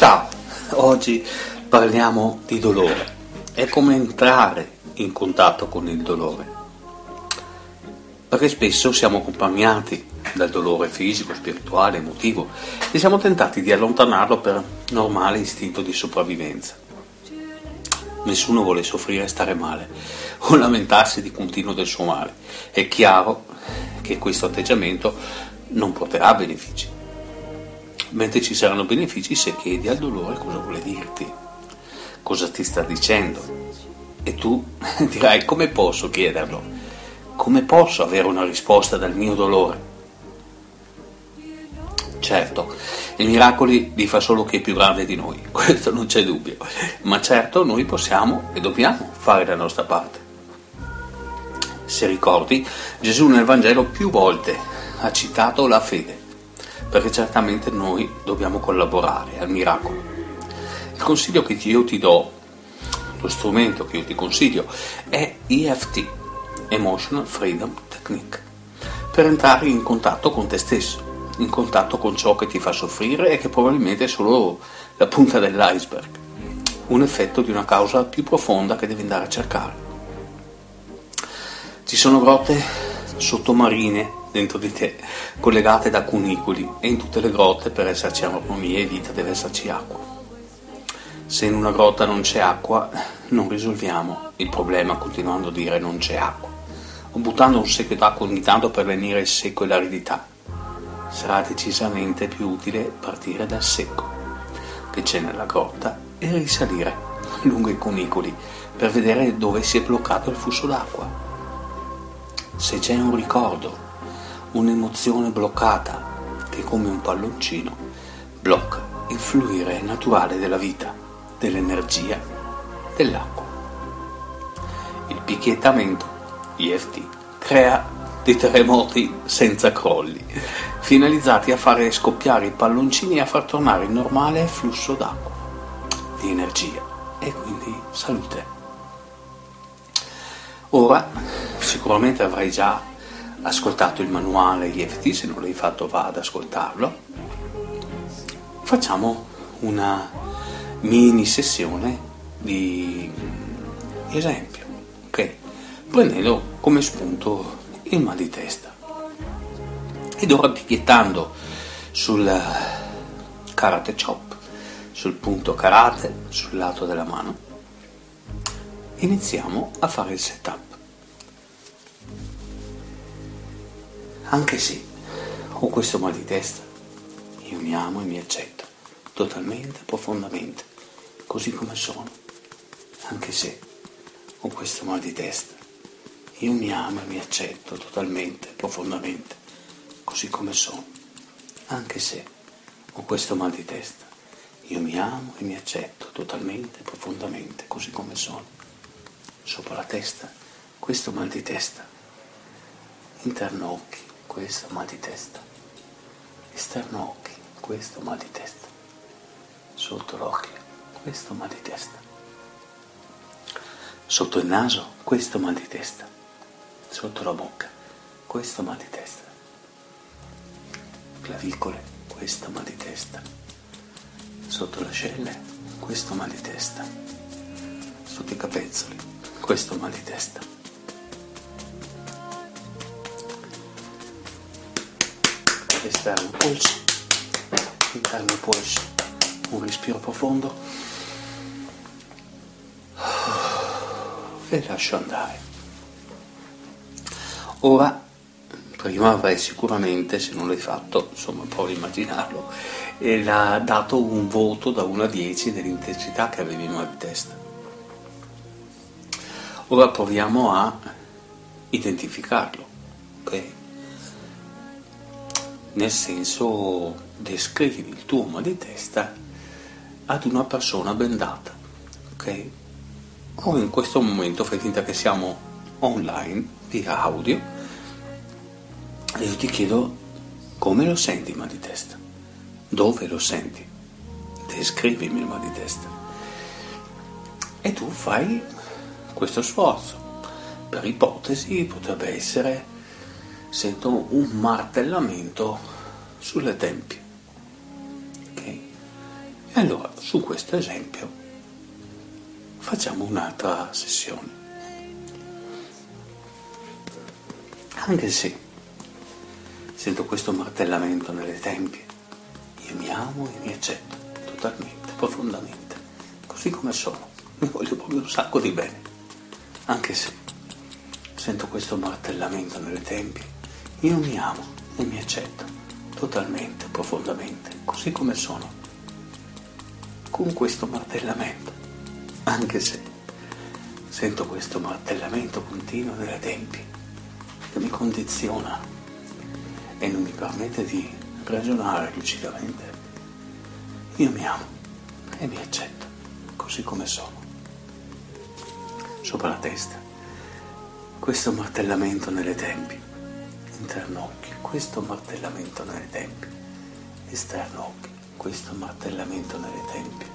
Ciao, oggi parliamo di dolore e come entrare in contatto con il dolore. Perché spesso siamo accompagnati dal dolore fisico, spirituale, emotivo e siamo tentati di allontanarlo per normale istinto di sopravvivenza. Nessuno vuole soffrire e stare male o lamentarsi di continuo del suo male. È chiaro che questo atteggiamento non porterà benefici mentre ci saranno benefici se chiedi al dolore cosa vuole dirti, cosa ti sta dicendo. E tu dirai come posso chiederlo? Come posso avere una risposta dal mio dolore? Certo, i miracoli li fa solo chi è più grande di noi, questo non c'è dubbio, ma certo noi possiamo e dobbiamo fare la nostra parte. Se ricordi, Gesù nel Vangelo più volte ha citato la fede perché certamente noi dobbiamo collaborare al miracolo. Il consiglio che io ti do, lo strumento che io ti consiglio, è EFT, Emotional Freedom Technique, per entrare in contatto con te stesso, in contatto con ciò che ti fa soffrire e che probabilmente è solo la punta dell'iceberg, un effetto di una causa più profonda che devi andare a cercare. Ci sono grotte sottomarine dentro di te, collegate da cunicoli e in tutte le grotte per esserci armonia e vita deve esserci acqua. Se in una grotta non c'è acqua, non risolviamo il problema continuando a dire non c'è acqua, o buttando un secchio d'acqua ogni tanto per lenire il secco e l'aridità. Sarà decisamente più utile partire dal secco che c'è nella grotta e risalire lungo i cunicoli per vedere dove si è bloccato il flusso d'acqua. Se c'è un ricordo un'emozione bloccata che come un palloncino blocca il fluire naturale della vita, dell'energia, dell'acqua. Il picchiettamento, IFT, crea dei terremoti senza crolli, finalizzati a fare scoppiare i palloncini e a far tornare il normale flusso d'acqua, di energia e quindi salute. Ora sicuramente avrai già ascoltato il manuale IFT, se non l'hai fatto va ad ascoltarlo. Facciamo una mini sessione di esempio, ok? Prendendo come spunto il mal di testa. Ed ora etichettando sul karate chop, sul punto karate, sul lato della mano, iniziamo a fare il setup. Anche se ho questo mal di testa, io mi amo e mi accetto totalmente, profondamente, così come sono. Anche se ho questo mal di testa, io mi amo e mi accetto totalmente, profondamente, così come sono. Anche se ho questo mal di testa, io mi amo e mi accetto totalmente, profondamente, così come sono. Sopra la testa, questo mal di testa. Interno occhi, questo mal di testa. Esterno occhi, questo mal di testa. Sotto l'occhio, questo mal di testa. Sotto il naso, questo mal di testa. Sotto la bocca, questo mal di testa. Clavicole, questo mal di testa. Sotto le ascelle, questo mal di testa. Sotto i capezzoli, questo mal di testa esterno polso, interno polso, un respiro profondo e lascio andare. Ora, prima avrei sicuramente, se non l'hai fatto, insomma provi a immaginarlo, e l'ha dato un voto da 1 a 10 dell'intensità che avevi in mal di testa. Ora proviamo a identificarlo, ok? Nel senso descrivi il tuo mal di testa ad una persona bendata, ok? O in questo momento fai finta che siamo online, via audio, e io ti chiedo come lo senti il mal di testa, dove lo senti, descrivimi il mal di testa. E tu fai questo sforzo. Per ipotesi potrebbe essere, sento un martellamento sulle tempie. Ok? E allora, su questo esempio, facciamo un'altra sessione. Anche se sento questo martellamento nelle tempie, io mi amo e mi accetto totalmente, profondamente, così come sono. Mi voglio proprio un sacco di bene. Anche se sento questo martellamento nelle tempie, io mi amo e mi accetto totalmente, profondamente, così come sono. Con questo martellamento anche se sento questo martellamento continuo nelle tempie che mi condiziona e non mi permette di ragionare lucidamente. Io mi amo e mi accetto così come sono. Sopra la testa, questo martellamento nelle tempie, interno questo martellamento nelle tempie, esterno occhio, questo martellamento nelle tempie,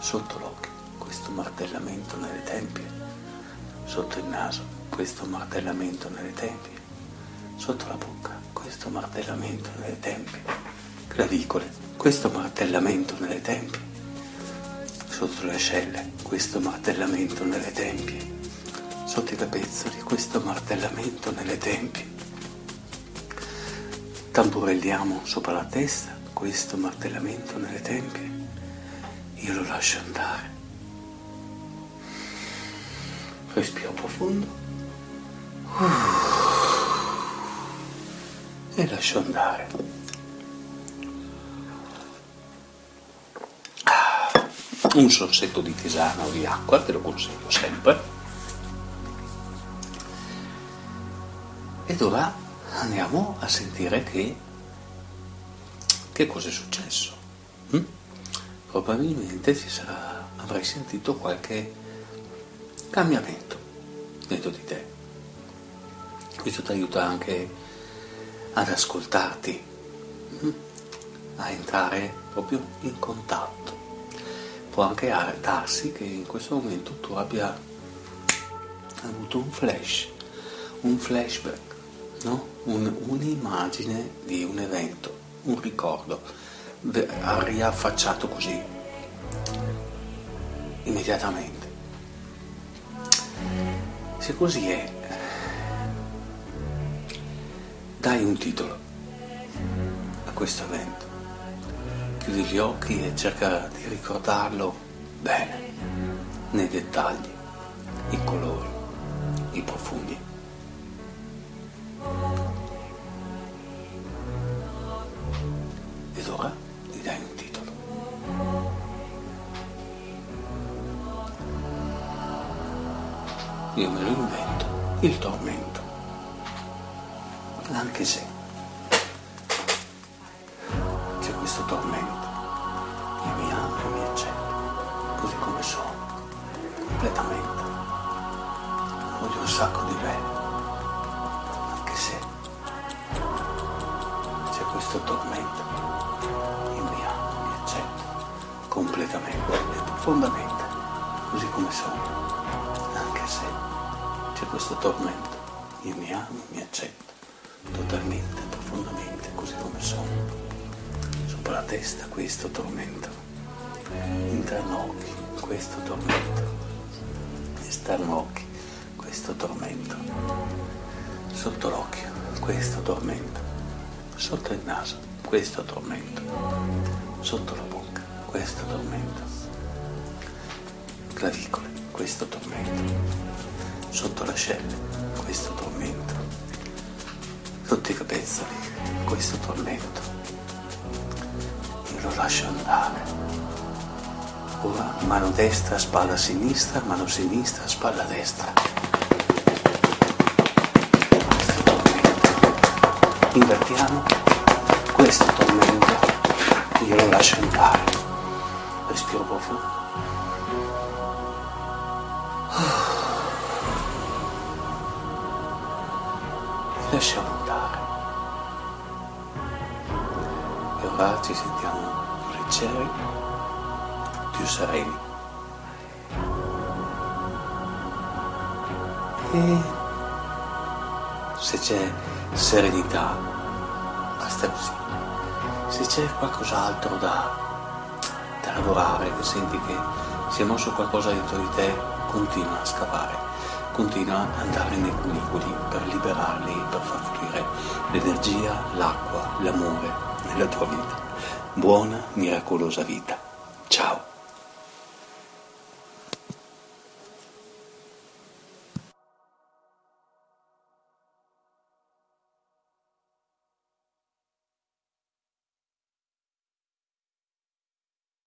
sotto l'occhio questo martellamento nelle tempie, sotto il naso, questo martellamento nelle tempie, sotto la bocca, questo martellamento nelle tempie, clavicole, questo martellamento nelle tempie, sotto le ascelle, questo martellamento nelle tempie, sotto i capezzoli, questo martellamento nelle tempie. Tamburelliamo sopra la testa, questo martellamento nelle tempie. Io lo lascio andare respiro profondo e lascio andare. Un sorsetto di tisana o di acqua, te lo consiglio sempre. Ed ora andiamo a sentire che, che cosa è successo. Hm? Probabilmente sarà, avrai sentito qualche cambiamento dentro di te. Questo ti aiuta anche ad ascoltarti, hm? a entrare proprio in contatto. Può anche darsi che in questo momento tu abbia avuto un flash, un flashback, no? un, un'immagine di un evento, un ricordo, riaffacciato così immediatamente se così è, dai un titolo a questo evento. Chiudi gli occhi e cerca di ricordarlo bene, nei dettagli, i colori, i profumi. Io me lo invento, il tormento. Anche se c'è questo tormento, io mi amo e mi accetto, così come sono, completamente. Voglio un sacco di bene, anche se c'è questo tormento, io mi amo e mi accetto, completamente e profondamente, così come sono c'è questo tormento. Io mi amo, mi accetto totalmente, profondamente, così come sono. Sopra la testa questo tormento, interno occhi questo tormento, esterno occhi questo tormento, sotto l'occhio questo tormento, sotto il naso questo tormento, sotto la bocca questo tormento, clavicole questo tormento sotto l'ascella questo tormento, sotto i capezzoli questo tormento. Io lo lascio andare. Ora mano destra, spalla sinistra, mano sinistra, spalla destra. Questo tormento. Invertiamo questo tormento. Io lo lascio andare. Leggeri più sereni e se c'è serenità basta così. Se c'è qualcos'altro da, da lavorare che senti che si è mosso qualcosa dentro di te continua a scavare. Continua ad andare nei cunicoli per liberarli per far fluire l'energia l'acqua l'amore nella tua vita buona miracolosa vita. Ciao